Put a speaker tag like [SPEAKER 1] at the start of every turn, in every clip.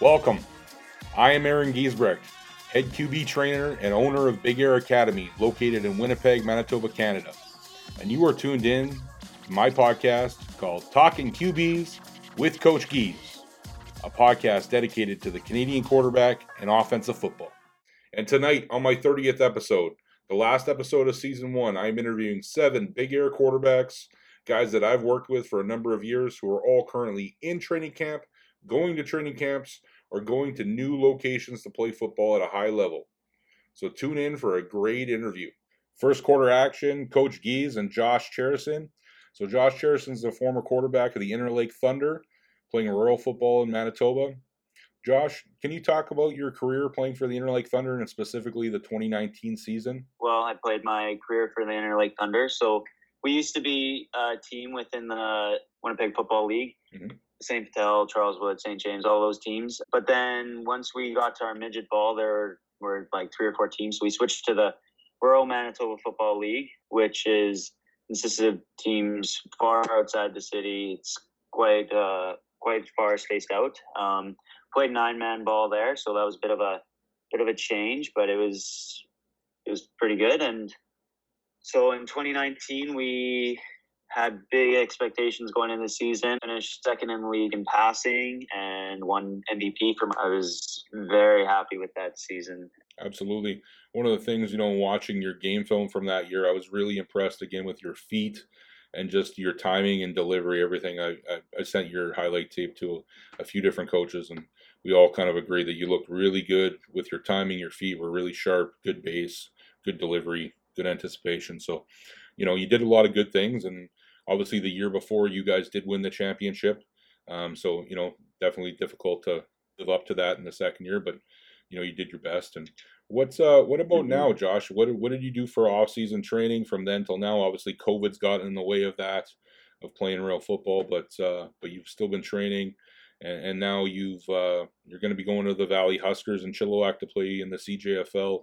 [SPEAKER 1] Welcome. I am Aaron Giesbrecht, head QB trainer and owner of Big Air Academy, located in Winnipeg, Manitoba, Canada. And you are tuned in to my podcast called Talking QBs with Coach Gies, a podcast dedicated to the Canadian quarterback and offensive football. And tonight, on my 30th episode, the last episode of season one, I am interviewing seven Big Air quarterbacks, guys that I've worked with for a number of years who are all currently in training camp going to training camps, or going to new locations to play football at a high level. So tune in for a great interview. First quarter action, Coach Gies and Josh Cherison. So Josh Cherison is a former quarterback of the Interlake Thunder, playing rural football in Manitoba. Josh, can you talk about your career playing for the Interlake Thunder and specifically the 2019 season?
[SPEAKER 2] Well, I played my career for the Interlake Thunder. So we used to be a team within the Winnipeg Football League. Mm-hmm. St. Vital, Charleswood, St. James, all those teams. But then once we got to our midget ball, there were like three or four teams. So we switched to the Rural Manitoba Football League, which is consists of teams far outside the city. It's quite uh, quite far spaced out. Um, played nine man ball there, so that was a bit of a bit of a change, but it was it was pretty good. And so in 2019, we had big expectations going into the season. Finished second in the league in passing and won MVP from. I was very happy with that season.
[SPEAKER 1] Absolutely. One of the things, you know, watching your game film from that year, I was really impressed again with your feet and just your timing and delivery, everything. I, I, I sent your highlight tape to a, a few different coaches, and we all kind of agree that you looked really good with your timing. Your feet were really sharp, good base, good delivery, good anticipation. So, you know, you did a lot of good things, and obviously the year before you guys did win the championship. Um, so you know, definitely difficult to live up to that in the second year, but you know, you did your best. And what's uh, what about mm-hmm. now, Josh? What what did you do for off season training from then till now? Obviously, COVID's gotten in the way of that, of playing real football, but uh, but you've still been training. And, and now you've uh, you're going to be going to the Valley Huskers in Chilliwack to play in the CJFL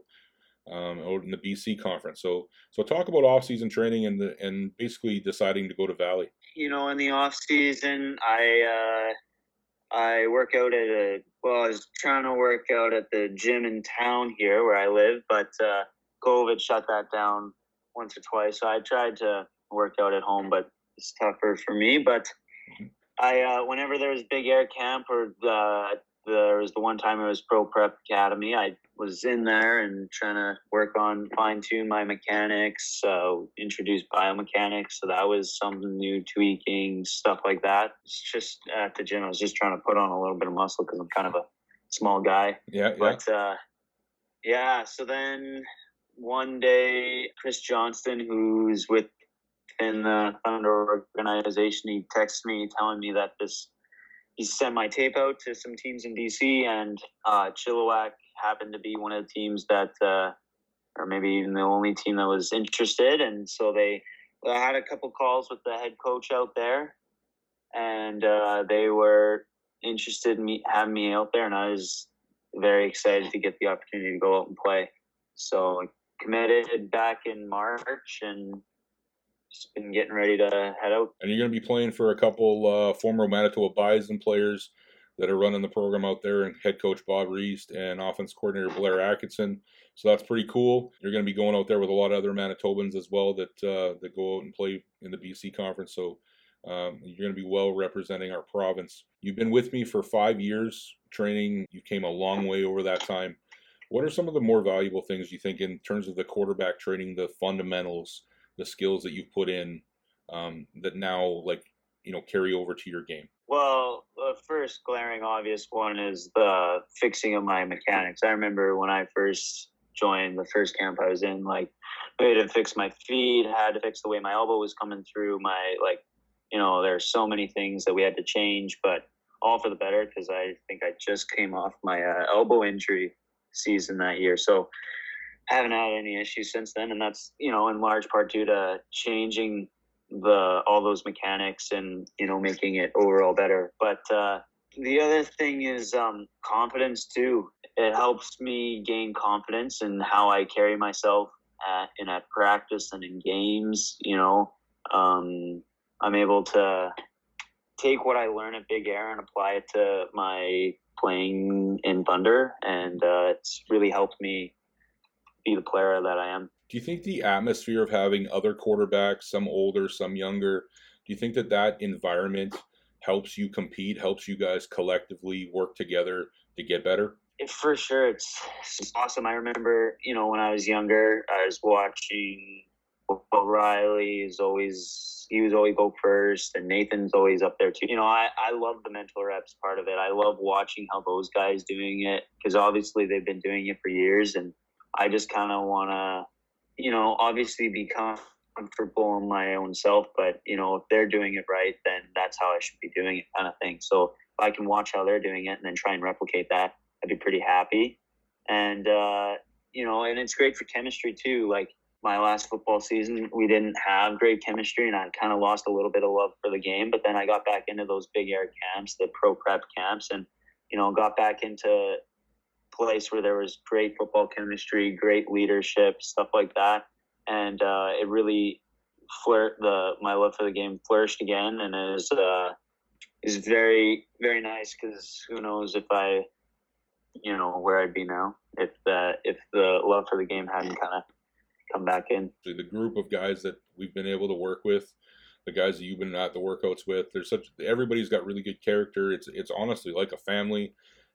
[SPEAKER 1] um, out in the BC conference. So so talk about off season training and the, and basically deciding to go to Valley.
[SPEAKER 2] You know, in the off season, I uh, I work out at a well, I was trying to work out at the gym in town here where I live, but uh, COVID shut that down once or twice. So I tried to work out at home, but it's tougher for me. But mm-hmm. I, uh, whenever there was big air camp or uh, there was the one time it was Pro Prep Academy. I was in there and trying to work on fine tune my mechanics, so introduce biomechanics. So that was some new tweaking stuff like that. It's just at the gym. I was just trying to put on a little bit of muscle because I'm kind of a small guy.
[SPEAKER 1] Yeah.
[SPEAKER 2] But uh, yeah. So then one day, Chris Johnston, who's with in the Thunder organization, he texted me telling me that this he sent my tape out to some teams in BC, and uh, Chilliwack happened to be one of the teams that, uh, or maybe even the only team that was interested. And so they, I had a couple calls with the head coach out there, and uh, they were interested in me having me out there, and I was very excited to get the opportunity to go out and play. So committed back in March, and just been getting ready to head out.
[SPEAKER 1] And you're going to be playing for a couple uh, former Manitoba Bison players that are running the program out there, and head coach Bob Reist and offense coordinator Blair Atkinson. So that's pretty cool. You're going to be going out there with a lot of other Manitobans as well that uh, that go out and play in the BC conference. So um, you're going to be well representing our province. You've been with me for five years training. You came a long way over that time. What are some of the more valuable things you think in terms of the quarterback training, the fundamentals? The skills that you've put in um, that now like you know carry over to your game?
[SPEAKER 2] Well, the first glaring obvious one is the fixing of my mechanics. I remember when I first joined the first camp I was in, like I had to fix my feet, had to fix the way my elbow was coming through. My like, you know, there's so many things that we had to change, but all for the better because I think I just came off my uh, elbow injury season that year. So haven't had any issues since then, and that's you know in large part due to changing the all those mechanics and you know making it overall better. But uh, the other thing is um, confidence too. It helps me gain confidence in how I carry myself at, and at practice and in games. You know, um, I'm able to take what I learn at Big Air and apply it to my playing in Thunder, and uh, it's really helped me be the player that I am.
[SPEAKER 1] Do you think the atmosphere of having other quarterbacks, some older, some younger, do you think that that environment helps you compete, helps you guys collectively work together to get better?
[SPEAKER 2] For sure, it's, it's awesome. I remember, you know, when I was younger, I was watching O'Reilly is always he was always go first, and Nathan's always up there too. You know, I I love the mental reps part of it. I love watching how those guys doing it because obviously they've been doing it for years, and I just kind of want to, you know, obviously be comfortable in my own self. But you know, if they're doing it right, then that's how I should be doing it, kind of thing. So if I can watch how they're doing it and then try and replicate that, I'd be pretty happy. And uh, you know, and it's great for chemistry too. Like my last football season, we didn't have great chemistry, and I kind of lost a little bit of love for the game. But then I got back into those big air camps, the pro prep camps, and you know, got back into place where there was great football chemistry, great leadership, stuff like that, and uh, it really flirt the my love for the game flourished again, and is uh, is very very nice because who knows if I, you know, where I'd be now if the if the love for the game hadn't kind of come back in.
[SPEAKER 1] The group of guys that we've been able to work with, the guys that you've been at the workouts with, there's such everybody's got really good character. It's it's honestly like a family,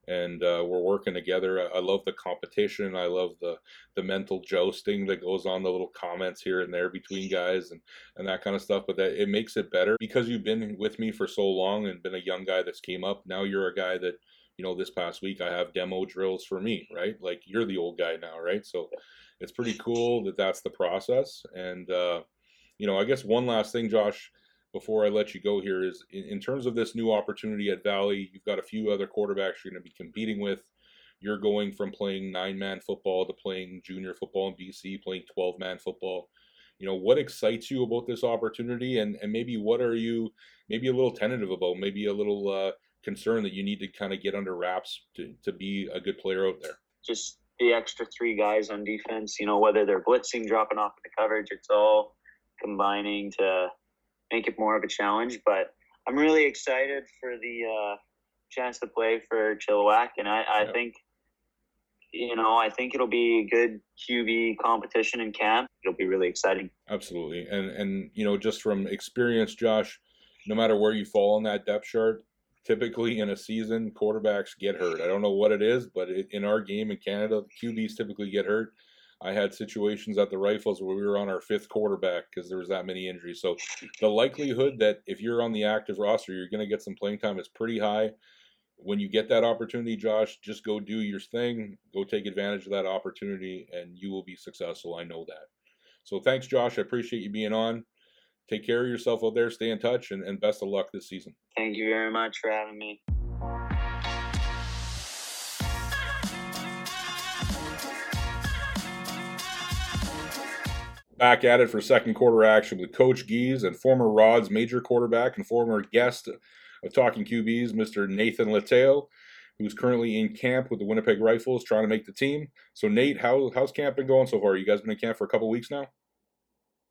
[SPEAKER 1] and uh, we're working together. I, love the competition. I love the the mental jousting that goes on, the little comments here and there between guys and and that kind of stuff. But that it makes it better because you've been with me for so long and been a young guy that's came up. Now you're a guy that you know this past week I have demo drills for me, right? Like you're the old guy now, right? So it's pretty cool that that's the process. And uh, you know, I guess one last thing, Josh, before I let you go here is in, in terms of this new opportunity at Valley, you've got a few other quarterbacks you're going to be competing with. You're going from playing nine man football to playing junior football in BC, playing 12 man football. You know, what excites you about this opportunity? And, and maybe what are you maybe a little tentative about, maybe a little uh, concerned that you need to kind of get under wraps to, to be a good player out there?
[SPEAKER 2] Just the extra three guys on defense. You know, whether they're blitzing, dropping off the coverage, it's all combining to make it more of a challenge. But I'm really excited for the uh, chance to play for Chilliwack, and I, I yeah. think, you know, I think it'll be a good QB competition in camp. It'll be really exciting.
[SPEAKER 1] Absolutely, and and you know, just from experience, Josh, no matter where you fall on that depth chart, typically in a season, quarterbacks get hurt. I don't know what it is, but it, in our game in Canada, QBs typically get hurt. I had situations at the Rifles where we were on our fifth quarterback because there was that many injuries. So the likelihood that if you're on the active roster, you're going to get some playing time is pretty high. When you get that opportunity, Josh, just go do your thing, go take advantage of that opportunity, and you will be successful. I know that. So thanks, Josh. I appreciate you being on take care of yourself out there, stay in touch, and, and best of luck this season.
[SPEAKER 2] Thank you very much for having me.
[SPEAKER 1] Back at it for second quarter action with Coach Gies and former Rods major quarterback and former guest of Talking QBs, Mr. Nathan Lateo, who's currently in camp with the Winnipeg Rifles trying to make the team. So, Nate, how, how's camp been going so far? You guys been in camp for a couple weeks now?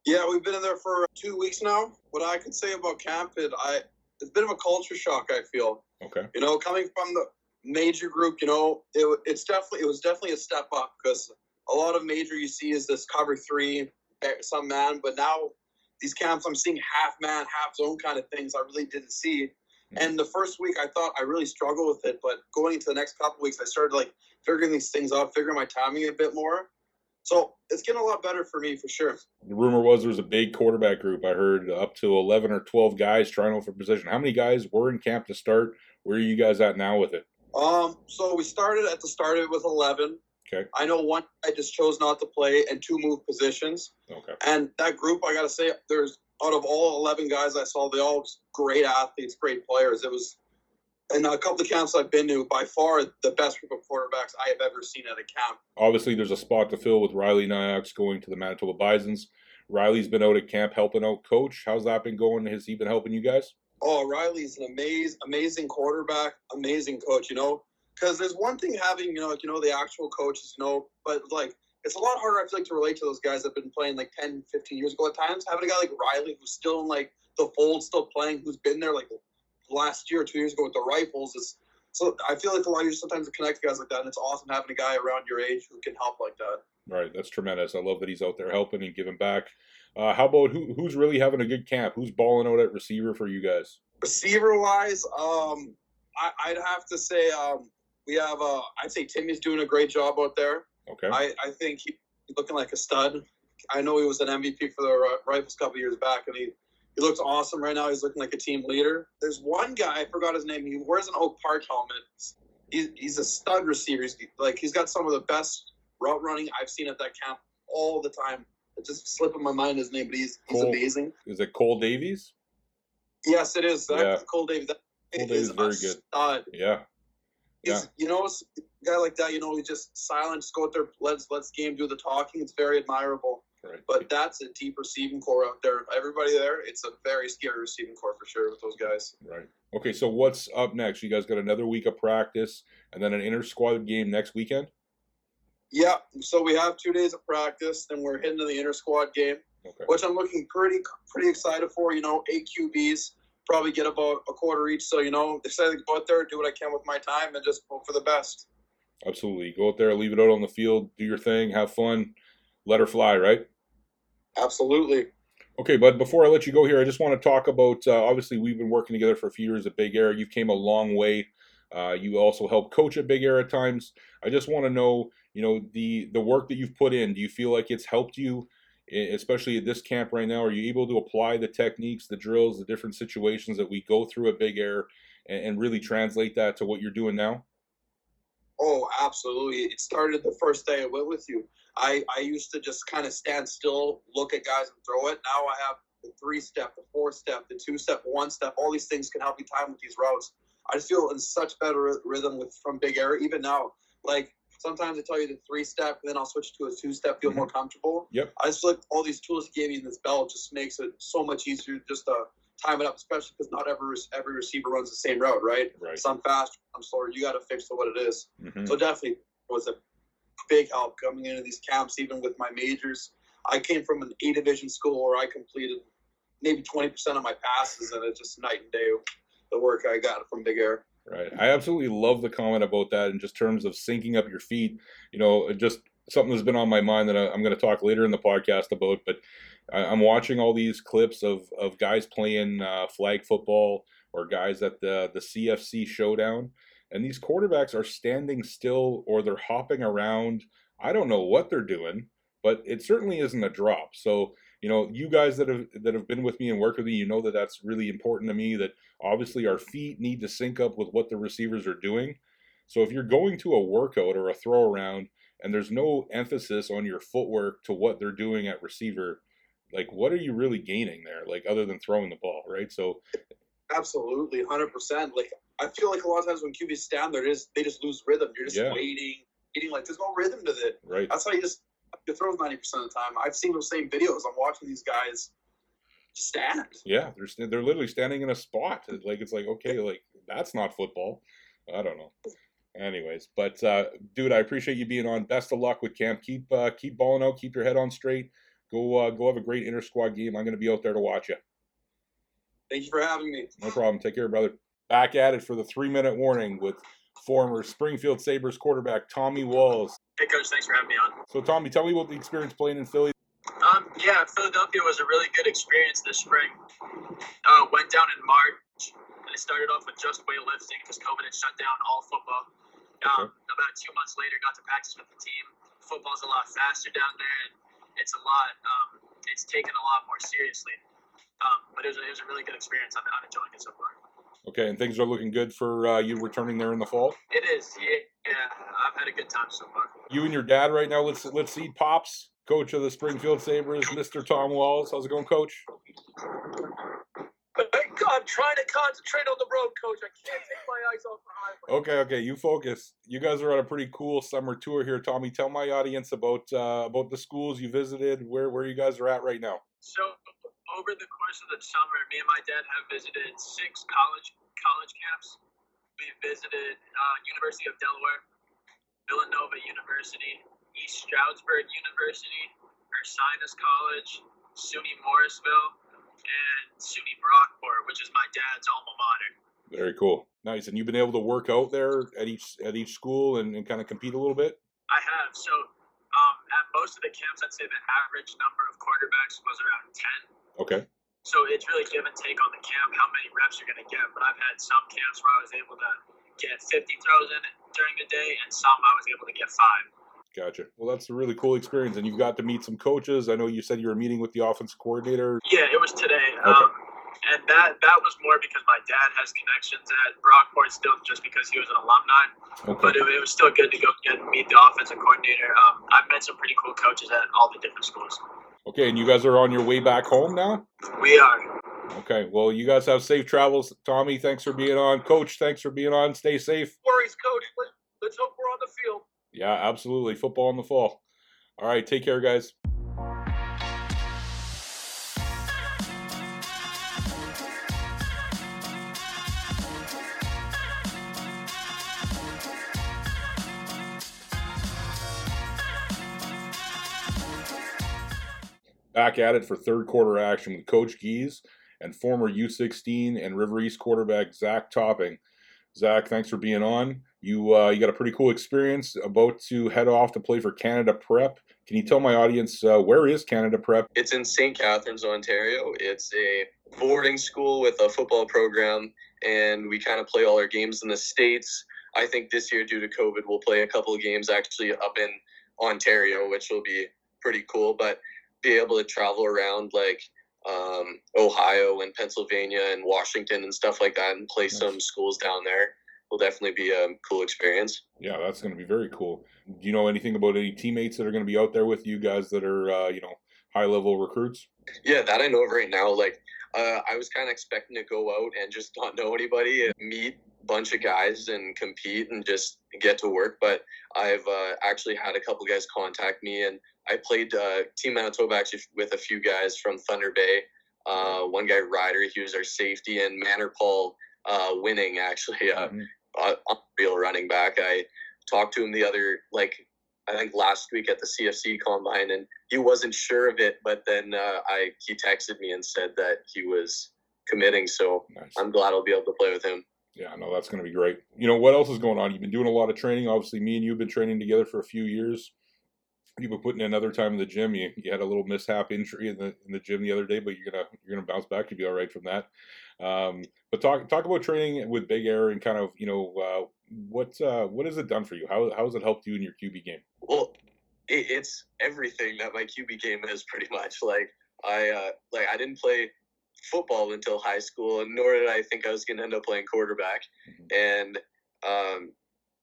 [SPEAKER 3] Yeah, we've been in there for two weeks now. What I can say about camp is I it's a bit of a culture shock. I feel.
[SPEAKER 1] Okay.
[SPEAKER 3] You know, coming from the major group, you know, it, it's definitely it was definitely a step up because a lot of major you see is this cover three, some man, but now these camps I'm seeing half man, half zone kind of things I really didn't see. Mm-hmm. And the first week I thought I really struggled with it, but going into the next couple weeks I started like figuring these things out, figuring my timing a bit more. So it's getting a lot better for me for sure.
[SPEAKER 1] The rumor was there was a big quarterback group. I heard up to 11 or 12 guys trying for position. How many guys were in camp to start? Where are you guys at now with it?
[SPEAKER 3] Um, so we started at the start of it with 11.
[SPEAKER 1] Okay.
[SPEAKER 3] I know one I just chose not to play and two moved positions.
[SPEAKER 1] Okay.
[SPEAKER 3] And that group, I got to say, there's out of all 11 guys I saw, they all great athletes, great players. It was in a couple of camps I've been to, by far the best group of quarterbacks I have ever seen at a camp.
[SPEAKER 1] Obviously, there's a spot to fill with Riley Nyox going to the Manitoba Bisons. Riley's been out at camp helping out coach. How's that been going? Has he been helping you guys?
[SPEAKER 3] Oh, Riley's an amazing, amazing quarterback, amazing coach. You know, because there's one thing having you know, like, you know, the actual coaches, you know, but like it's a lot harder. I feel like to relate to those guys that have been playing like 10, 15 years ago at times. Having a guy like Riley who's still in like the fold, still playing, who's been there like last year, two years ago with the rifles. It's, so I feel like a lot of you sometimes connect to guys like that, and it's awesome having a guy around your age who can help like that.
[SPEAKER 1] Right, that's tremendous. I love that he's out there helping and giving back. Uh, how about who, who's really having a good camp? Who's balling out at receiver for you guys?
[SPEAKER 3] Receiver wise, um, I, would have to say um, we have. Uh, I'd say Timmy's doing a great job out there.
[SPEAKER 1] Okay.
[SPEAKER 3] I, I think he's looking like a stud. I know he was an MVP for the Rifles a couple years back, and he he looks awesome right now. He's looking like a team leader. There's one guy I forgot his name. He wears an Oak Park helmet. He's, he's a stud receiver. He's, like he's got some of the best route running I've seen at that camp all the time. It just slipping my mind his name, but he's he's Cole, amazing.
[SPEAKER 1] Is it Cole Davies?
[SPEAKER 3] Yes, it is. Yeah. Cole Davies. That
[SPEAKER 1] Cole Davies is very good.
[SPEAKER 3] Stud.
[SPEAKER 1] Yeah.
[SPEAKER 3] Yeah. you know, a guy like that, you know, he just silent, just go out there, let's let's game do the talking. It's very admirable.
[SPEAKER 1] Right.
[SPEAKER 3] But that's a deep receiving corps out there. Everybody there, it's a very scary receiving corps for sure with those guys.
[SPEAKER 1] Right. Okay, so what's up next? You guys got another week of practice and then an inter squad game next weekend?
[SPEAKER 3] Yeah. So we have two days of practice, then we're heading to the inter squad game,
[SPEAKER 1] okay.
[SPEAKER 3] which I'm looking pretty pretty excited for. You know, eight QBs, probably get about a quarter each. So, you know, excited to go out there, do what I can with my time, and just hope for the best.
[SPEAKER 1] Absolutely. Go out there, leave it out on the field, do your thing, have fun, let her fly, right?
[SPEAKER 3] Absolutely.
[SPEAKER 1] Okay, bud. Before I let you go here, I just want to talk about. Uh, obviously, we've been working together for a few years at Big Air. You've came a long way. Uh, you also help coach at Big Air at times. I just want to know, you know, the the work that you've put in. Do you feel like it's helped you, especially at this camp right now? Are you able to apply the techniques, the drills, the different situations that we go through at Big Air, and, and really translate that to what you're doing now?
[SPEAKER 3] Oh, absolutely. It started the first day I went with you. I, I used to just kind of stand still, look at guys and throw it. Now I have the three step, the four step, the two step, one step. All these things can help you time with these routes. I just feel in such better rhythm with from Big Air. Even now, like sometimes I tell you the three step, then I'll switch to a two step, feel mm-hmm. more comfortable.
[SPEAKER 1] Yep.
[SPEAKER 3] I just feel like all these tools he gave me in this belt just makes it so much easier just to time it up, especially because not every every receiver runs the same route, right?
[SPEAKER 1] Right.
[SPEAKER 3] Some faster, some slower. You got to fix to what it is.
[SPEAKER 1] Mm-hmm.
[SPEAKER 3] So definitely was a big help coming into these camps, even with my majors. I came from an A division school where I completed maybe 20% of my passes, and it's just night and day the work I got from Big Air.
[SPEAKER 1] Right. I absolutely love the comment about that in just terms of syncing up your feet. You know, just something that's been on my mind that I'm going to talk later in the podcast about. But I'm watching all these clips of, of guys playing uh, flag football or guys at the, the CFC showdown. And these quarterbacks are standing still or they're hopping around. I don't know what they're doing, but it certainly isn't a drop. So, you know, you guys that have that have been with me and worked with me, you know that that's really important to me. That obviously our feet need to sync up with what the receivers are doing. So if you're going to a workout or a throw around and there's no emphasis on your footwork to what they're doing at receiver, like what are you really gaining there? Like other than throwing the ball, right? So
[SPEAKER 3] absolutely, hundred percent. Like I feel like a lot of times when QBs stand there is they just lose rhythm. You're just yeah. waiting, waiting. Like there's no rhythm to it.
[SPEAKER 1] Right.
[SPEAKER 3] That's how you just you throw ninety percent of the time. I've seen those same videos. I'm watching these guys stand.
[SPEAKER 1] Yeah, they're they're literally standing in a spot. Like it's like okay, like that's not football. I don't know. Anyways, but uh, dude, I appreciate you being on. Best of luck with camp. Keep uh, keep balling out. Keep your head on straight. Go uh, go have a great inter squad game. I'm going to be out there to watch you.
[SPEAKER 3] Thank you for having me.
[SPEAKER 1] No problem. Take care, brother. Back at it for the three minute warning with former Springfield Sabres quarterback Tommy Walls.
[SPEAKER 4] Hey, coach. Thanks for having me on.
[SPEAKER 1] So, Tommy, tell me about the experience playing in Philly.
[SPEAKER 4] Um, yeah, Philadelphia was a really good experience this spring. Uh, went down in March. I started off with just weightlifting because COVID had shut down all football. Um, okay. About two months later, got to practice with the team. Football's a lot faster down there, and it's a lot. Um, it's taken a lot more seriously. Um, but it was, a, it was a really good experience. I'm, I'm enjoying it so far.
[SPEAKER 1] Okay, and things are looking good for uh, you returning there in the fall.
[SPEAKER 4] It is. Yeah, yeah, I've had a good time so far.
[SPEAKER 1] You and your dad right now. Let's let's see pops, coach of the Springfield Sabres, Mr. Tom Walls. How's it going, coach?
[SPEAKER 5] I'm trying to concentrate on the road, coach. I can't take my eyes off the highway.
[SPEAKER 1] Okay, okay, you focus. You guys are on a pretty cool summer tour here, Tommy. Tell my audience about uh, about the schools you visited, where where you guys are at right now.
[SPEAKER 4] So, over the course of the summer, me and my dad have visited six college college camps. We visited uh, University of Delaware, Villanova University, East Stroudsburg University, Ursinus College, SUNY Morrisville, and SUNY Brockport, which is my dad's alma mater.
[SPEAKER 1] Very cool. Nice. And you've been able to work out there at each at each school and, and kind of compete a little bit?
[SPEAKER 4] I have. So um, at most of the camps, I'd say the average number of quarterbacks was around 10.
[SPEAKER 1] Okay.
[SPEAKER 4] So it's really give and take on the camp how many reps you're going to get. But I've had some camps where I was able to get 50 throws in during the day, and some I was able to get five.
[SPEAKER 1] Gotcha. Well, that's a really cool experience, and you've got to meet some coaches. I know you said you were meeting with the offense coordinator.
[SPEAKER 4] Yeah, it was today.
[SPEAKER 1] Okay.
[SPEAKER 4] Um, and that that was more because my dad has connections at Brockport still, just because he was an alumni.
[SPEAKER 1] Okay.
[SPEAKER 4] But it, it was still good to go get meet the offensive coordinator. Um, I've met some pretty cool coaches at all the different schools.
[SPEAKER 1] Okay, and you guys are on your way back home now?
[SPEAKER 4] We are.
[SPEAKER 1] Okay, well, you guys have safe travels. Tommy, thanks for being on. Coach, thanks for being on. Stay safe.
[SPEAKER 5] Worries, coach. Let, let's hope we're on the field.
[SPEAKER 1] Yeah, absolutely. Football in the fall. All right, take care, guys. Back at it for third quarter action with Coach Gies and former U16 and River East quarterback Zach Topping. Zach, thanks for being on. You uh, you got a pretty cool experience. About to head off to play for Canada Prep. Can you tell my audience uh, where is Canada Prep?
[SPEAKER 6] It's in St. Catharines, Ontario. It's a boarding school with a football program, and we kind of play all our games in the states. I think this year, due to COVID, we'll play a couple of games actually up in Ontario, which will be pretty cool. But be able to travel around like um, Ohio and Pennsylvania and Washington and stuff like that, and play
[SPEAKER 1] Nice.
[SPEAKER 6] some schools down there will definitely be a cool experience.
[SPEAKER 1] Yeah, that's going to be very cool. Do you know anything about any teammates that are going to be out there with you guys that are uh, you know high level recruits?
[SPEAKER 6] Yeah, that I know of right now. Like, uh, I was kind of expecting to go out and just not know anybody, and meet a bunch of guys and compete and just get to work. But I've uh, actually had a couple guys contact me, and I played uh, Team Manitoba actually with a few guys from Thunder Bay. Uh, one guy, Ryder, he was our safety, and Manor Paul uh, winning actually. Uh,
[SPEAKER 1] Mhm.
[SPEAKER 6] uh, unreal running back. I talked to him the other like I think last week at the CFC combine, and he wasn't sure of it. But then uh, I he texted me and said that he was committing. So
[SPEAKER 1] Nice.
[SPEAKER 6] I'm glad I'll be able to play with him.
[SPEAKER 1] Yeah, no, that's going to be great. You know what else is going on? You've been doing a lot of training. Obviously, me and you have been training together for a few years. You've been putting in another time in the gym. You, you had a little mishap injury in the in the gym the other day, but you're gonna you're gonna bounce back. You'll be all right from that. Um, but talk talk about training with Big Air and kind of you know uh, what uh, what has it done for you? How how has it helped you in your QB game?
[SPEAKER 6] Well, it, it's everything that my QB game is pretty much. Like I uh, like I didn't play football until high school, and nor did I think I was going to end up playing quarterback. And um,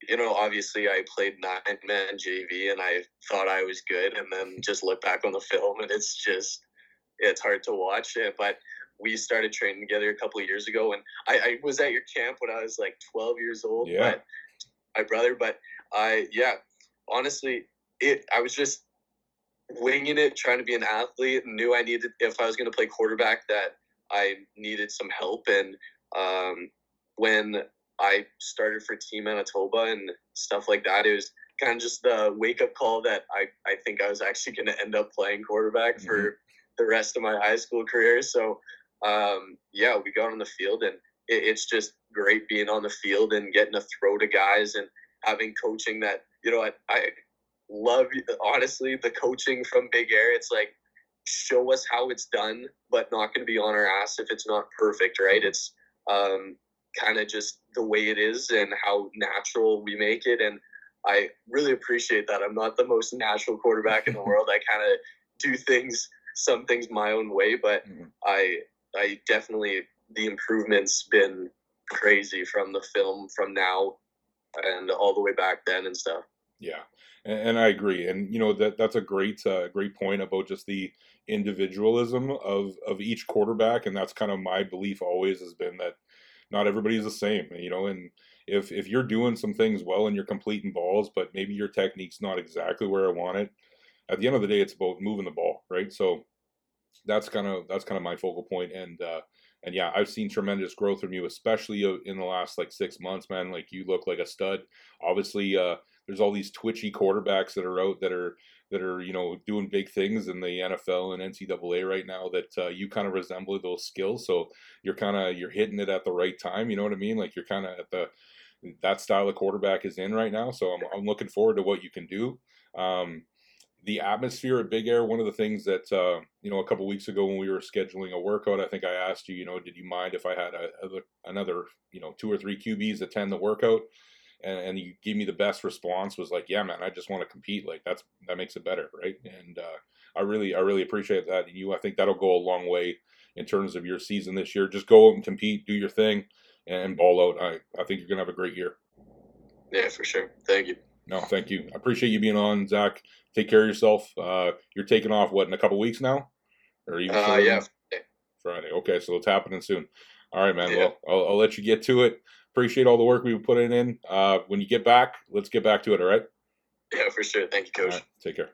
[SPEAKER 6] you know, obviously, I played nine man JV, and I thought I was good, and then just look back on the film, and it's just it's hard to watch it. But we started training together a couple of years ago, and I, I was at your camp when I was like 12 years old.
[SPEAKER 1] Yeah.
[SPEAKER 6] But my brother, but I yeah, honestly, it I was just winging it, trying to be an athlete, and knew I needed if I was going to play quarterback that I needed some help. And um, when I started for Team Manitoba and stuff like that, it was kind of just the wake up call that I I think I was actually going to end up playing quarterback for the rest of my high school career. So um, yeah, we got on the field and it, it's just great being on the field and getting to throw to guys and having coaching that you know I, I love honestly the coaching from Big Air. It's like show us how it's done, but not going to be on our ass if it's not perfect, right? It's um, kind of just the way it is and how natural we make it. And I really appreciate that. I'm not the most natural quarterback in the world. I kind of do things, some things my own way, but
[SPEAKER 1] Mhm.
[SPEAKER 6] I, I definitely the improvement's been crazy from the film from now and all the way back then and stuff.
[SPEAKER 1] Yeah, and, and I agree. And you know that that's a great uh, great point about just the individualism of of each quarterback, and that's kind of my belief always has been that not everybody's the same. You know, and if if you're doing some things well and you're completing balls, but maybe your technique's not exactly where I want it, at the end of the day, it's about moving the ball, right? So that's kind of that's kind of my focal point, and uh, and yeah, I've seen tremendous growth from you, especially uh, in the last like six months, man. Like you look like a stud. Obviously, uh, there's all these twitchy quarterbacks that are out that are that are you know doing big things in the NFL and NCAA right now that uh, you kind of resemble those skills. So you're kind of you're hitting it at the right time. You know what I mean? Like you're kind of at the that style of quarterback is in right now. So I'm I'm looking forward to what you can do. Um, the atmosphere at Big Air, one of the things that uh, you know a couple weeks ago when we were scheduling a workout, I think I asked you, you know, did you mind if I had a, a, another, you know, two or three QBs attend the workout? And, and you gave me the best response was like, yeah, man, I just want to compete. Like that's that makes it better, right? And uh, I really, I really appreciate that. And you, I think that'll go a long way in terms of your season this year. Just go out and compete, do your thing, and ball out. I, I think you're gonna have a great year.
[SPEAKER 6] Yeah, for sure. Thank you.
[SPEAKER 1] No, thank you. I appreciate you being on, Zach. Take care of yourself. Uh, you're taking off what in a couple weeks now,
[SPEAKER 6] or even uh, yeah,
[SPEAKER 1] Friday. Okay, so it's happening soon. All right, man. Yeah. Well, I'll, I'll, let you get to it. Appreciate all the work we've put in. Uh, when you get back, let's get back to it. All right.
[SPEAKER 6] Yeah, for sure. Thank you, Coach. Right,
[SPEAKER 1] take care.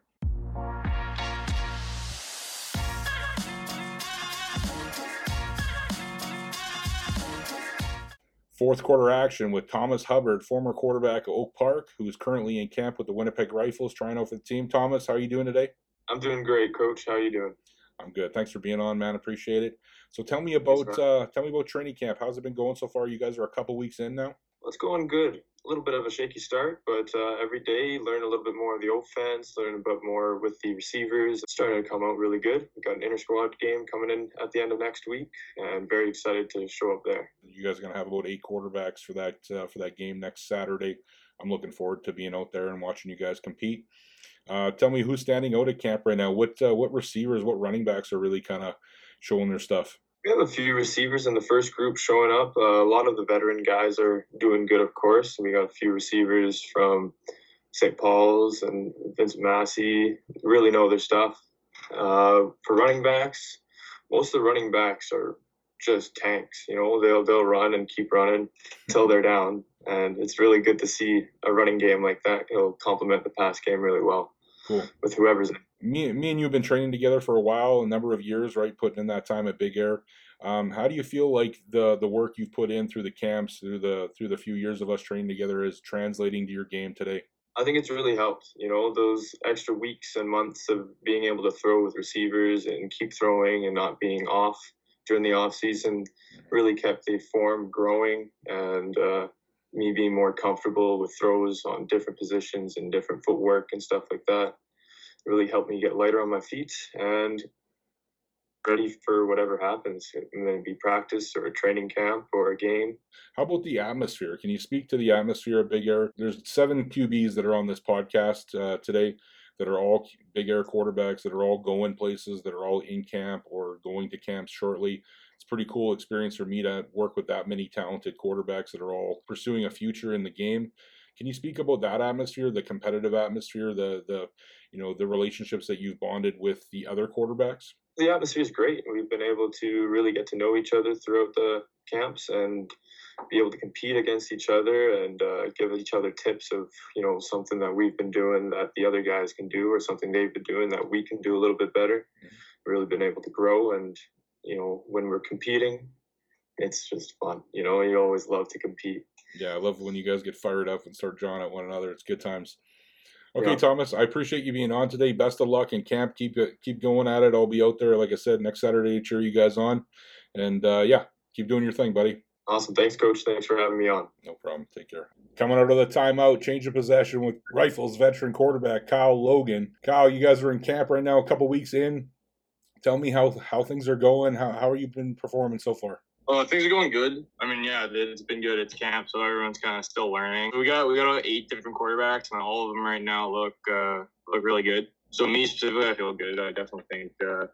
[SPEAKER 1] Fourth quarter action with Thomas Hubbard, former quarterback of Oak Park, who is currently in camp with the Winnipeg Rifles, trying out for the team. Thomas, how are you doing today?
[SPEAKER 7] I'm doing great, Coach. How are you doing?
[SPEAKER 1] I'm good. Thanks for being on, man. Appreciate it. So tell me about Thanks, uh, tell me about training camp. How's it been going so far? You guys are a couple weeks in now.
[SPEAKER 7] Well, it's going good a little bit of a shaky start, but uh, every day learn a little bit more of the offense, learn a bit more with the receivers. It's starting to come out really good. We got an inter squad game coming in at the end of next week, and I'm very excited to show up there.
[SPEAKER 1] You guys are gonna have about eight quarterbacks for that uh, for that game next Saturday. I'm looking forward to being out there and watching you guys compete. Uh, tell me who's standing out at camp right now. What uh, what receivers, what running backs are really kind of showing their stuff?
[SPEAKER 7] We have a few receivers in the first group showing up. Uh, a lot of the veteran guys are doing good, of course. We got a few receivers from St. Paul's and Vincent Massey, really know their stuff. Uh, for running backs, most of the running backs are just tanks. You know, they'll they'll run and keep running until they're down, and it's really good to see a running game like that. It'll complement the pass game really well.
[SPEAKER 1] Cool.
[SPEAKER 7] With whoever's in
[SPEAKER 1] me, me and you have been training together for a while, a number of years, right? Putting in that time at Big Air. Um, how do you feel like the the work you've put in through the camps, through the through the few years of us training together, is translating to your game today?
[SPEAKER 7] I think it's really helped. You know, those extra weeks and months of being able to throw with receivers and keep throwing and not being off during the off season really kept the form growing and uh, me being more comfortable with throws on different positions and different footwork and stuff like that really helped me get lighter on my feet and ready for whatever happens. Maybe practice or a training camp or a game.
[SPEAKER 1] How about the atmosphere? Can you speak to the atmosphere at Big Air? There's seven QBs that are on this podcast uh, today that are all Big Air quarterbacks that are all going places, that are all in camp or going to camps shortly. It's pretty cool experience for me to work with that many talented quarterbacks that are all pursuing a future in the game. Can you speak about that atmosphere, the competitive atmosphere, the the you know the relationships that you've bonded with the other quarterbacks?
[SPEAKER 7] The atmosphere is great. We've been able to really get to know each other throughout the camps and be able to compete against each other and uh, give each other tips of you know something that we've been doing that the other guys can do or something they've been doing that we can do a little bit better. Mm-hmm. Really been able to grow and you know when we're competing, it's just fun. You know you always love to compete.
[SPEAKER 1] Yeah, I love when you guys get fired up and start drawing at one another. It's good times. Okay, yeah. Thomas, I appreciate you being on today. Best of luck in camp. Keep keep going at it. I'll be out there, like I said, next Saturday to cheer you guys on. And uh, yeah, keep doing your thing, buddy.
[SPEAKER 7] Awesome. Thanks, Coach. Thanks for having me on.
[SPEAKER 1] No problem. Take care. Coming out of the timeout, change of possession with Rifles veteran quarterback Kyle Logan. Kyle, you guys are in camp right now, a couple weeks in. Tell me how how things are going. How how are you been performing so far?
[SPEAKER 8] Uh, things are going good. I mean, yeah, it's been good. It's camp, so everyone's kind of still learning. We got we got eight different quarterbacks, and all of them right now look uh, look really good. So me specifically, I feel good. I definitely think. Uh,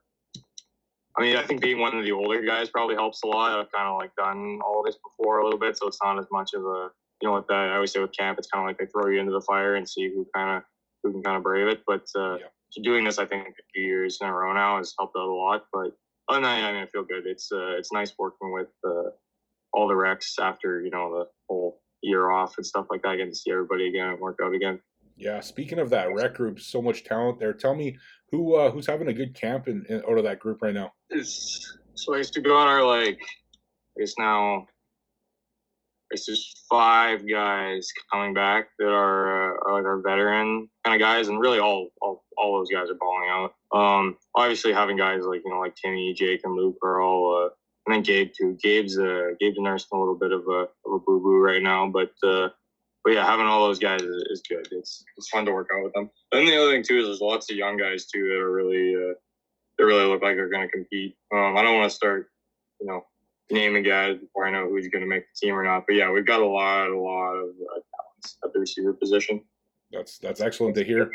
[SPEAKER 8] I mean, I think being one of the older guys probably helps a lot. I've kind of like done all this before a little bit, so it's not as much of a you know what that I always say with camp. It's kind of like they throw you into the fire and see who kind of who can kind of brave it. But uh, yeah. doing this, I think a few years in a row now has helped out a lot. But Oh no, I mean I feel good. It's uh, it's nice working with uh, all the Recs after you know the whole year off and stuff like that. Getting to see everybody again and work out again.
[SPEAKER 1] Yeah, speaking of that rec group, so much talent there. Tell me who uh, who's having a good camp in, in out of that group right now.
[SPEAKER 8] It's, so I used to go on our like, it's now it's just five guys coming back that are, uh, are like our veteran kind of guys, and really all, all all those guys are balling out. Um, obviously having guys like you know like Timmy, Jake, and Luke are all, uh, and then Gabe too. Gabe's uh, Gabe's nursing a little bit of a of a boo boo right now, but uh, but yeah, having all those guys is, is, good. It's it's fun to work out with them. And the other thing too is there's lots of young guys too that are really uh, they really look like they're going to compete. Um, I don't want to start, you know, naming guys before I know who's going to make the team or not. But yeah, we've got a lot, a lot of uh, talents at the receiver position.
[SPEAKER 1] That's that's excellent to hear.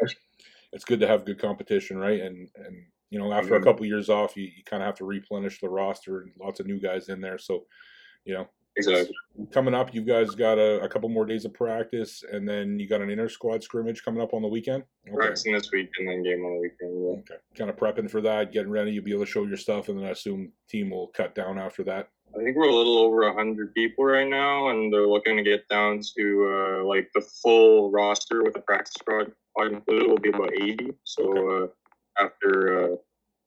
[SPEAKER 1] It's good to have good competition, right? And and you know, after mm-hmm. a couple years off, you, you kind of have to replenish the roster and lots of new guys in there. So, you know,
[SPEAKER 8] exactly.
[SPEAKER 1] Coming up, you guys got a, a, couple more days of practice, and then you got an inter squad scrimmage coming up on the weekend.
[SPEAKER 8] Okay. Practicing this week, and then game on the weekend. Yeah.
[SPEAKER 1] Okay, kind of prepping for that, getting ready. You'll be able to show your stuff, and then I assume team will cut down after that.
[SPEAKER 8] I think we're a little over hundred people right now, and they're looking to get down to uh, like the full roster with the practice squad included will be about eighty. So okay. uh, after uh,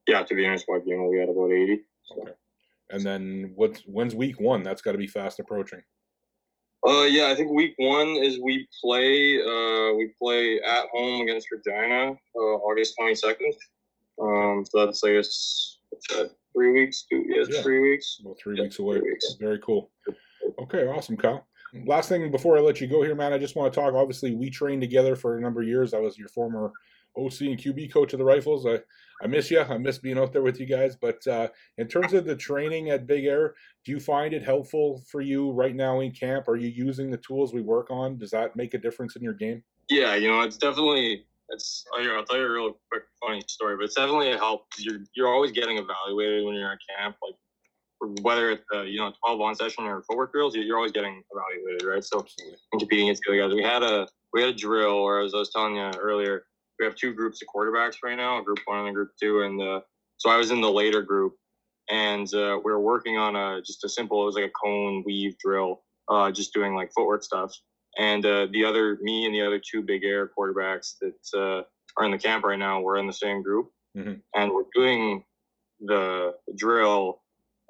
[SPEAKER 8] yeah, after the squad game, we'll be at about eighty. So.
[SPEAKER 1] Okay. And then what's when's week one? That's got to be fast approaching.
[SPEAKER 8] Uh, yeah, I think week one is we play. Uh, we play at home against Regina, uh, August twenty second. Um, so that's I guess three weeks. Two, yeah, yeah. three weeks.
[SPEAKER 1] Well, three yeah, weeks away. Three weeks. Very cool. Okay, awesome, Kyle. Last thing before I let you go here, man, I just want to talk. Obviously, we trained together for a number of years. I was your former OC and QB coach of the Rifles. I, I miss you. I miss being out there with you guys. But uh, in terms of the training at Big Air, do you find it helpful for you right now in camp? Are you using the tools we work on? Does that make a difference in your game?
[SPEAKER 8] Yeah, you know, it's definitely it's. I'll tell you a real quick funny story, but it's definitely a help. You're you're always getting evaluated when you're at camp, like whether it's uh, you know 12 on session or footwork drills, you're always getting evaluated, right? So competing against the other guys, we had a we had a drill, or as I was telling you earlier, we have two groups of quarterbacks right now, group one and group two, and uh, so I was in the later group, and uh, we were working on a just a simple, it was like a cone weave drill, uh, just doing like footwork stuff, and uh, the other me and the other two big air quarterbacks that uh, are in the camp right now, we're in the same group, mm-hmm. and we're doing the drill,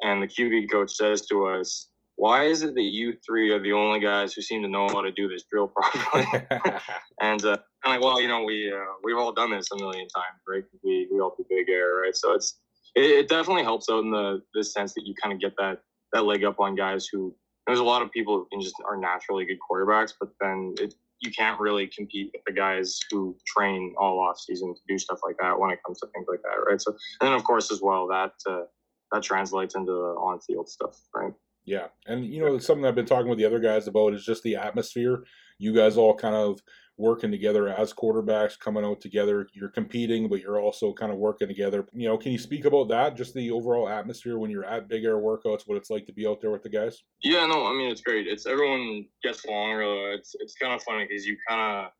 [SPEAKER 8] and the QB coach says to us, why is it that you three are the only guys who seem to know how to do this drill properly? and uh, I'm like, well, you know, we uh, we've all done this a million times, right? We we all do big air, right? So it's it, it definitely helps out in the the sense that you kind of get that that leg up on guys who there's a lot of people who can just are naturally good quarterbacks, but then it, you can't really compete with the guys who train all off season to do stuff like that when it comes to things like that, right? So and then of course as well that uh, that translates into the on field stuff, right?
[SPEAKER 1] Yeah, and you know something I've been talking with the other guys about is just the atmosphere. You guys all kind of working together as quarterbacks, coming out together. You're competing, but you're also kind of working together. You know, can you speak about that? Just the overall atmosphere when you're at big air workouts, what it's like to be out there with the guys.
[SPEAKER 8] Yeah, no, I mean it's great. It's everyone gets along. Really, it's it's kind of funny because you kind of,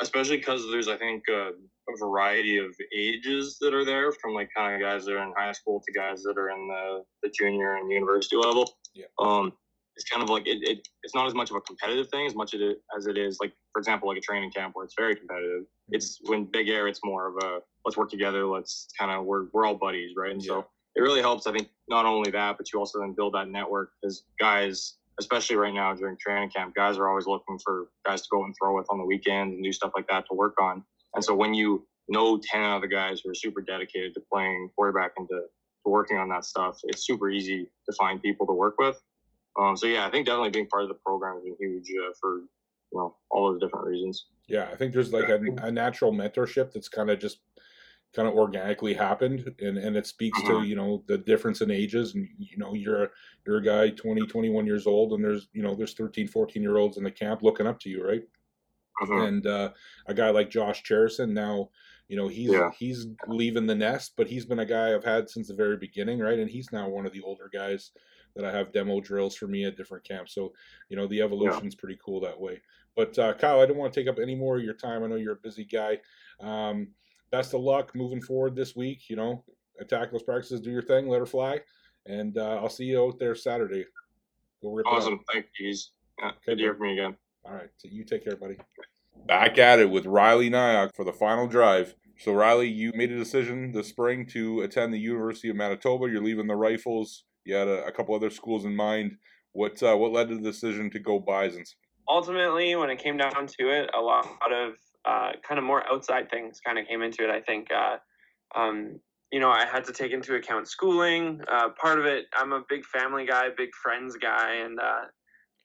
[SPEAKER 8] especially because there's I think. Uh, a variety of ages that are there from like kind of guys that are in high school to guys that are in the, the junior and university level.
[SPEAKER 1] Yeah.
[SPEAKER 8] Um, it's kind of like it, it, it's not as much of a competitive thing as much as it is like for example like a training camp where it's very competitive mm-hmm. it's when big air it's more of a let's work together let's kind of we're, we're all buddies right and yeah. so it really helps i think not only that but you also then build that network because guys especially right now during training camp guys are always looking for guys to go and throw with on the weekends and do stuff like that to work on and so when you know 10 other guys who are super dedicated to playing quarterback and to, to working on that stuff, it's super easy to find people to work with. Um, so yeah, I think definitely being part of the program has been huge uh, for you know all those different reasons.
[SPEAKER 1] Yeah, I think there's like a, a natural mentorship that's kind of just kind of organically happened and, and it speaks to mm-hmm. you know the difference in ages and you know you're a you're a guy 20 21 years old and there's you know there's 13 14 year olds in the camp looking up to you right uh-huh. and uh, a guy like Josh Cherison now, you know, he's yeah. he's leaving the nest, but he's been a guy I've had since the very beginning, right? And he's now one of the older guys that I have demo drills for me at different camps. So, you know, the evolution's yeah. pretty cool that way. But uh, Kyle, I don't want to take up any more of your time. I know you're a busy guy. Um, best of luck moving forward this week. You know, attack those practices, do your thing, let her fly, and uh, I'll see you out there Saturday.
[SPEAKER 8] Go rip awesome. Thank you. Yeah, okay, good to hear from you again.
[SPEAKER 1] All right. So you take care, buddy. Back at it with Riley Nyock for the final drive. So, Riley, you made a decision this spring to attend the University of Manitoba. You're leaving the Rifles. You had a, a couple other schools in mind. What uh, what led to the decision to go Bisons?
[SPEAKER 9] Ultimately, when it came down to it, a lot of uh, kind of more outside things kind of came into it. I think, uh, um, you know, I had to take into account schooling. Uh, part of it, I'm a big family guy, big friends guy, and uh,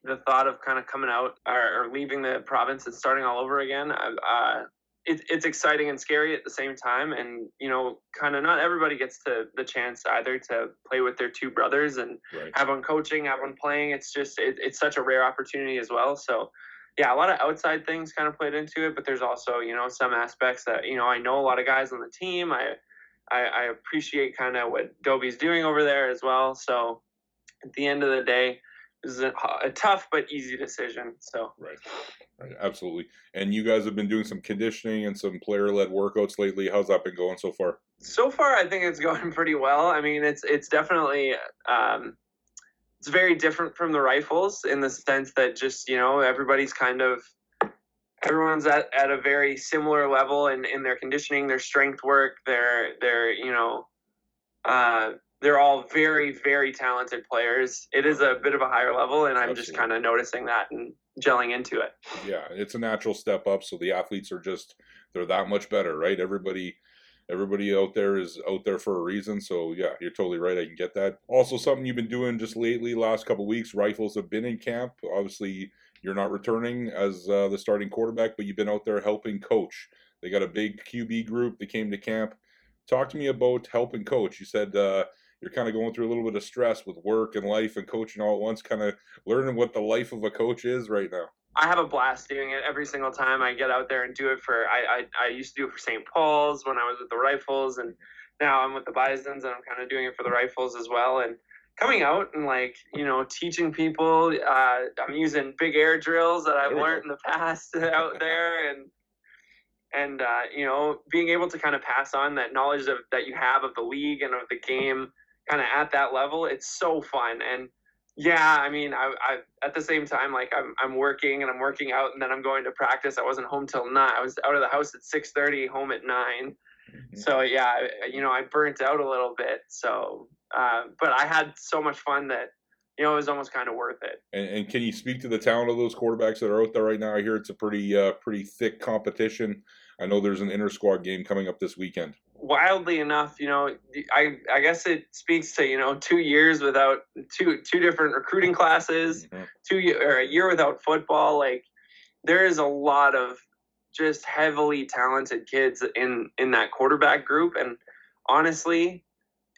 [SPEAKER 9] the thought of kind of coming out or, or, leaving the province and starting all over again, uh, it, it's exciting and scary at the same time. And you know, kind of not everybody gets to the chance either to play with their two brothers and right. have one coaching, have one playing. It's just it, it's such a rare opportunity as well. So yeah, a lot of outside things kind of played into it, but there's also you know some aspects that you know I know a lot of guys on the team. I I, I appreciate kind of what Dobie's doing over there as well. So at the end of the day is a, a, tough but easy decision. So
[SPEAKER 1] right, right, absolutely. And you guys have been doing some conditioning and some player-led workouts lately. How's that been going so far?
[SPEAKER 9] So far, I think it's going pretty well. I mean, it's it's definitely um, it's very different from the rifles in the sense that just you know everybody's kind of everyone's at, at a very similar level in, in their conditioning, their strength work, their their you know uh, they're all very, very talented players. It is a bit of a higher level, and I'm Absolutely. just kind of noticing that and gelling into it.
[SPEAKER 1] Yeah, it's a natural step up. So the athletes are just they're that much better, right? Everybody everybody out there is out there for a reason. So yeah, you're totally right. I can get that. Also, something you've been doing just lately, last couple weeks, rifles have been in camp. Obviously, you're not returning as uh, the starting quarterback, but you've been out there helping coach. They got a big QB group that came to camp. Talk to me about helping coach. You said uh, you're kind of going through a little bit of stress with work and life and coaching all at once, kind of learning what the life of a coach is right now.
[SPEAKER 9] I have a blast doing it every single time I get out there and do it for. I I, I used to do it for St. Paul's when I was with the Rifles, and now I'm with the Bisons, and I'm kind of doing it for the Rifles as well. And coming out and like you know teaching people, uh, I'm using big air drills that I've learned in the past out there, and and uh, you know being able to kind of pass on that knowledge of that you have of the league and of the game kind of at that level, it's so fun. And yeah, I mean, I, I at the same time, like I'm, I'm working and I'm working out, and then I'm going to practice. I wasn't home till nine. I was out of the house at six thirty, home at 9 mm-hmm. So yeah, you know, I burnt out a little bit. So, uh, but I had so much fun that you know, it was almost kind of worth it.
[SPEAKER 1] And, and, can you speak to the talent of those quarterbacks that are out there right now? I hear it's a pretty, uh, pretty thick competition. I know there's an inter squad game coming up this weekend
[SPEAKER 9] wildly enough, you know, I I guess it speaks to you know two years without two two different recruiting classes, mm-hmm. two or a year without football. Like there is a lot of just heavily talented kids in in that quarterback group, and honestly,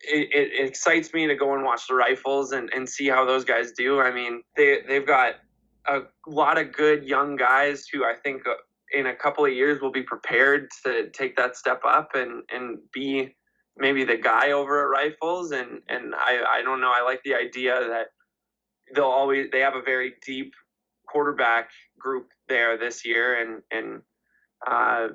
[SPEAKER 9] it, it excites me to go and watch the rifles and, and see how those guys do. I mean, they they've got a lot of good young guys who I think uh, in a couple of years will be prepared to take that step up and and be maybe the guy over at rifles. And and I I don't know. I like the idea that they'll always they have a very deep quarterback group there this year. And and uh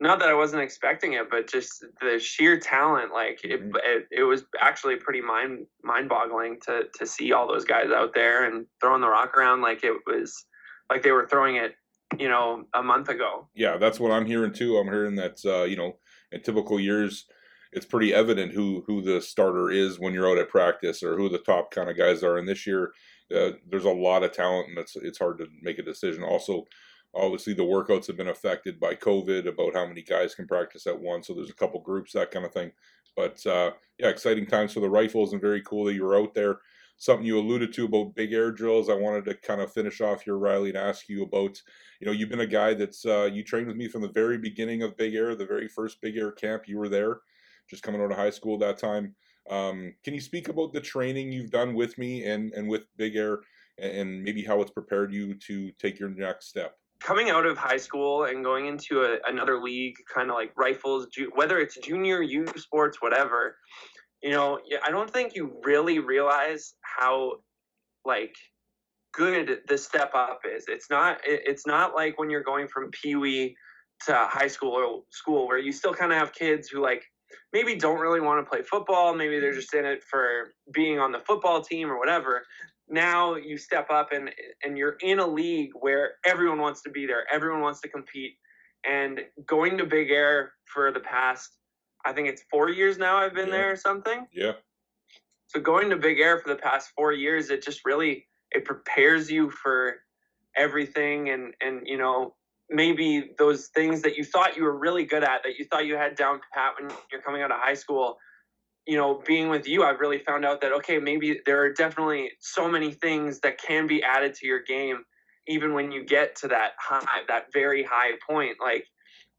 [SPEAKER 9] not that I wasn't expecting it, but just the sheer talent, like it, mm-hmm. it, it, was actually pretty mind mind boggling to to see all those guys out there and throwing the rock around like it was like they were throwing it you know, a month ago.
[SPEAKER 1] Yeah, that's what I'm hearing too. I'm hearing that uh, you know, in typical years, it's pretty evident who who the starter is when you're out at practice or who the top kind of guys are. And this year, uh, there's a lot of talent, and it's it's hard to make a decision. Also, obviously the workouts have been affected by COVID about how many guys can practice at once. So there's a couple groups that kind of thing. But uh, yeah, exciting times for the rifles and very cool that you were out there something you alluded to about big air drills. I wanted to kind of finish off here, Riley, and ask you about, you know, you've been a guy that's uh, you trained with me from the very beginning of Big Air, the very first Big Air camp. You were there, just coming out of high school that time. Um, can you speak about the training you've done with me and and with Big Air, and maybe how it's prepared you to take your next step?
[SPEAKER 9] coming out of high school and going into a, another league, kind of like rifles, ju- whether it's junior, youth sports, whatever, you know, I don't think you really realize how like good the step up is. It's not it's not like when you're going from Pee Wee to high school or school where you still kind of have kids who like maybe don't really want to play football, maybe they're mm-hmm. just in it for being on the football team or whatever. Now you step up and and you're in a league where everyone wants to be there, everyone wants to compete, and going to Big Air for the past I think it's four years now I've been yeah. there or something.
[SPEAKER 1] Yeah.
[SPEAKER 9] So going to Big Air for the past four years, it just really it prepares you for everything and and you know maybe those things that you thought you were really good at that you thought you had down pat when you're coming out of high school. You know being with you i've really found out that okay maybe there are definitely so many things that can be added to your game even when you get to that high that very high point. Like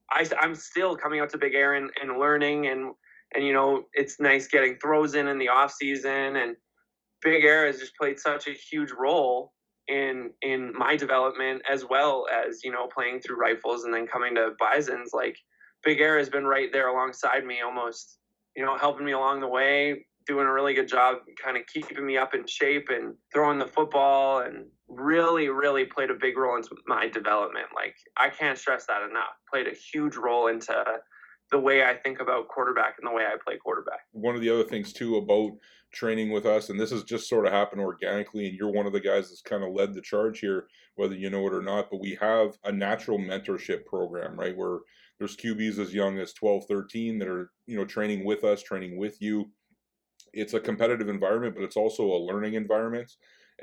[SPEAKER 9] I, i'm still coming out to big air and, and learning and and you know it's nice getting throws in in the off season and big air has just played such a huge role in in my development as well as you know playing through rifles and then coming to bisons. Like big air has been right there alongside me almost you know helping me along the way doing a really good job kind of keeping me up in shape and throwing the football and really really played a big role into my development. Like i can't stress that enough. Played a huge role into the way I think about quarterback and the way I play quarterback.
[SPEAKER 1] One of the other things too about training with us, and this has just sort of happened organically, and you're one of the guys that's kind of led the charge here, whether you know it or not. But we have a natural mentorship program, right? Where there's QBs as young as 12, 13 that are, you know, training with us, training with you. It's a competitive environment, but it's also a learning environment.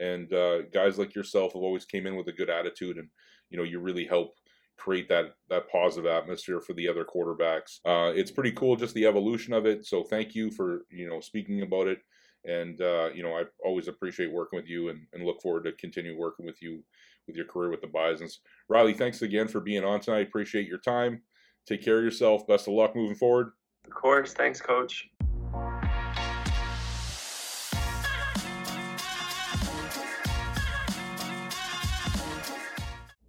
[SPEAKER 1] And uh, guys like yourself have always came in with a good attitude, and you know, you really help create that that positive atmosphere for the other quarterbacks. Uh, it's pretty cool, just the evolution of it. So thank you for you know speaking about it, and uh, you know I always appreciate working with you and, and look forward to continue working with you with your career with the Bisons. Riley, thanks again for being on tonight. Appreciate your time. Take care of yourself. Best of luck moving forward.
[SPEAKER 9] Of course. Thanks, Coach.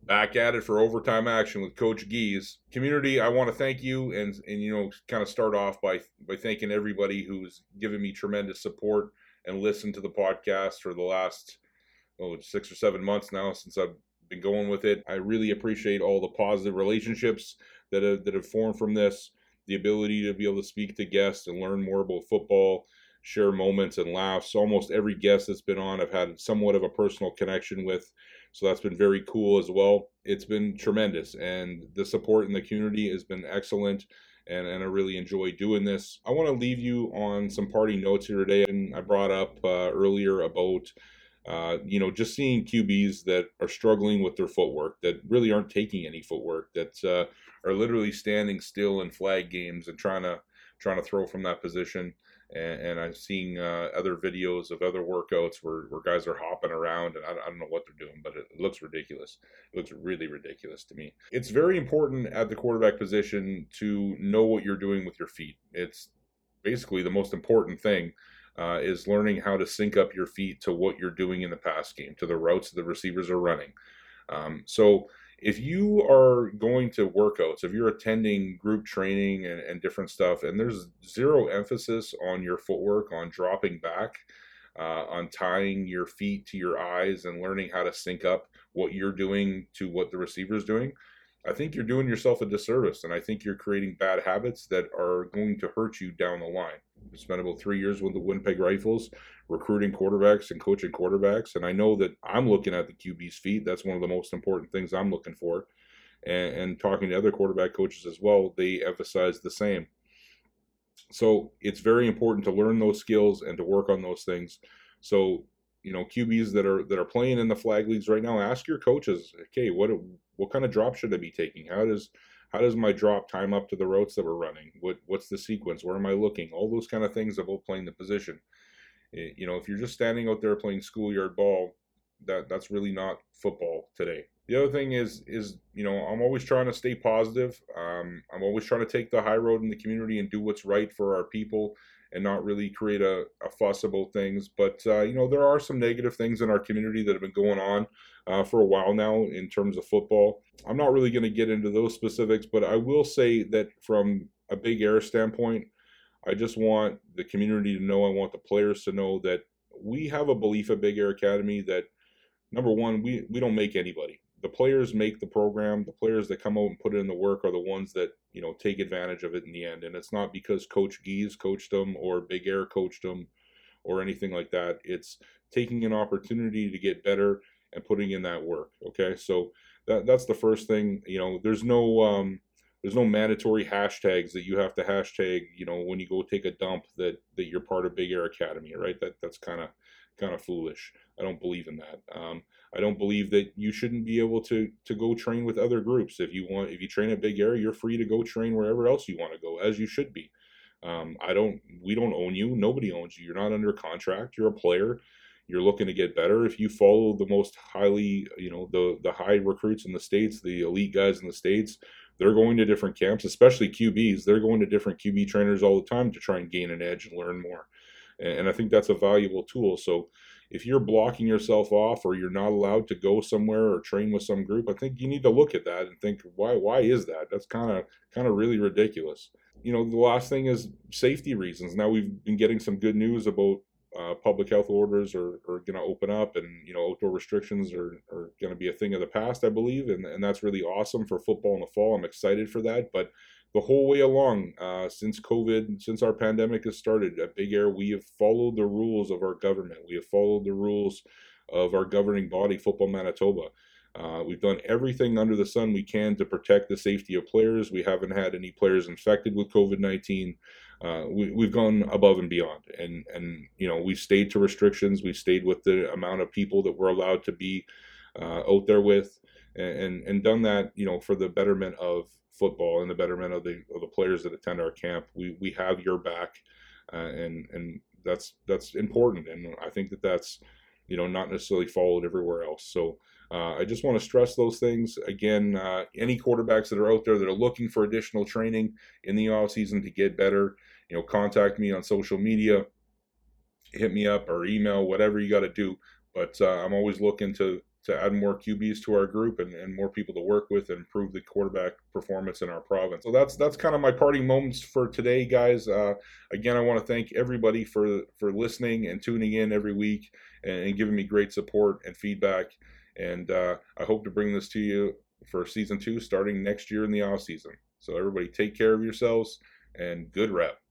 [SPEAKER 1] Back at it for overtime action with Coach Gies. Community, I want to thank you and and you know kind of start off by by thanking everybody who's given me tremendous support and listened to the podcast for the last oh six or seven months now since I've been going with it. I really appreciate all the positive relationships that have that have formed from this, the ability to be able to speak to guests and learn more about football share moments and laughs. Almost every guest that's been on, I've had somewhat of a personal connection with. So that's been very cool as well. It's been tremendous, and the support in the community has been excellent. And, and I really enjoy doing this. I want to leave you on some party notes here today. And I brought up uh, earlier about uh, you know, just seeing QBs that are struggling with their footwork, that really aren't taking any footwork, that uh, are literally standing still in flag games and trying to trying to throw from that position and, and I'm seeing uh, other videos of other workouts where, where guys are hopping around, and I, I don't know what they're doing, but it, looks ridiculous. It looks really ridiculous to me. It's very important at the quarterback position to know what you're doing with your feet. It's basically the most important thing. Uh, is learning how to sync up your feet to what you're doing in the pass game, to the routes the receivers are running. Um, so if you are going to workouts, if you're attending group training and, and different stuff, and there's zero emphasis on your footwork, on dropping back, uh, on tying your feet to your eyes and learning how to sync up what you're doing to what the receiver is doing, I think you're doing yourself a disservice. And I think you're creating bad habits that are going to hurt you down the line. Spent about three years with the Winnipeg Rifles recruiting quarterbacks and coaching quarterbacks. And I know that I'm looking at the QB's feet. That's one of the most important things I'm looking for. And, and talking to other quarterback coaches as well, they emphasize the same. So it's very important to learn those skills and to work on those things. So you know QBs that are that are playing in the flag leagues right now, ask your coaches, okay, what what kind of drop should I be taking? How does how does my drop time up to the routes that we're running? What what's the sequence? Where am I looking? All those kind of things about playing the position. Eh, you know, if you're just standing out there playing schoolyard ball, that that's really not football today. The other thing is is you know I'm always trying to stay positive. Um, I'm always trying to take the high road in the community and do what's right for our people and not really create a, a fuss about things. But uh, you know there are some negative things in our community that have been going on uh, for a while now in terms of football. I'm not really going to get into those specifics, but I will say that from a big air standpoint, I just want the community to know, I want the players to know that we have a belief at Big Air Academy that number one, we, we don't make anybody. The players make the program. The players that come out and put in the work are the ones that, you know, take advantage of it in the end. And it's not because Coach Gies coached them or Big Air coached them or anything like that. It's taking an opportunity to get better and putting in that work. Okay. So that, that's the first thing, you know, there's no, um, there's no mandatory hashtags that you have to hashtag you know when you go take a dump that that you're part of big air academy right that that's kind of kind of foolish i don't believe in that um, i don't believe that you shouldn't be able to to go train with other groups. If you want if you train at big air you're free to go train wherever else you want to go as you should be. Um, i don't we don't own you. Nobody owns you. You're not under contract. You're a player. You're looking to get better. If you follow the most highly you know the the high recruits in the states the elite guys in the states they're going to different camps especially qb's they're going to different qb trainers all the time to try and gain an edge and learn more. And i think that's a valuable tool. So if you're blocking yourself off or you're not allowed to go somewhere or train with some group i think you need to look at that and think why why is that? That's kind of kind of really ridiculous. You know the last thing is safety reasons. Now we've been getting some good news about uh, public health orders are, are going to open up and you know outdoor restrictions are, are going to be a thing of the past i believe and, and that's really awesome for football in the fall. I'm excited for that but the whole way along uh, since covid since our pandemic has started at big air we have followed the rules of our government we have followed the rules of our governing body football manitoba uh, we've done everything under the sun we can to protect the safety of players. We haven't had any players infected with COVID 19. Uh, we, have gone above and beyond. And, and, you know, we've stayed to restrictions. We've stayed with the amount of people that we're allowed to be uh, out there with and, and done that, you know, for the betterment of football and the betterment of the, of the players that attend our camp. We, we have your back uh, and, and that's, that's important. And I think that that's, you know, not necessarily followed everywhere else. So, uh, I just want to stress those things. Again, uh, any quarterbacks that are out there that are looking for additional training in the off season to get better, you know, contact me on social media, hit me up or email, whatever you got to do. But uh, I'm always looking to to add more QBs to our group and, and more people to work with and improve the quarterback performance in our province. So that's that's kind of my parting moments for today, guys. Uh, again, I want to thank everybody for for listening and tuning in every week and, and giving me great support and feedback. And uh, I hope to bring this to you for season two starting next year in the off season. So everybody take care of yourselves and good rep.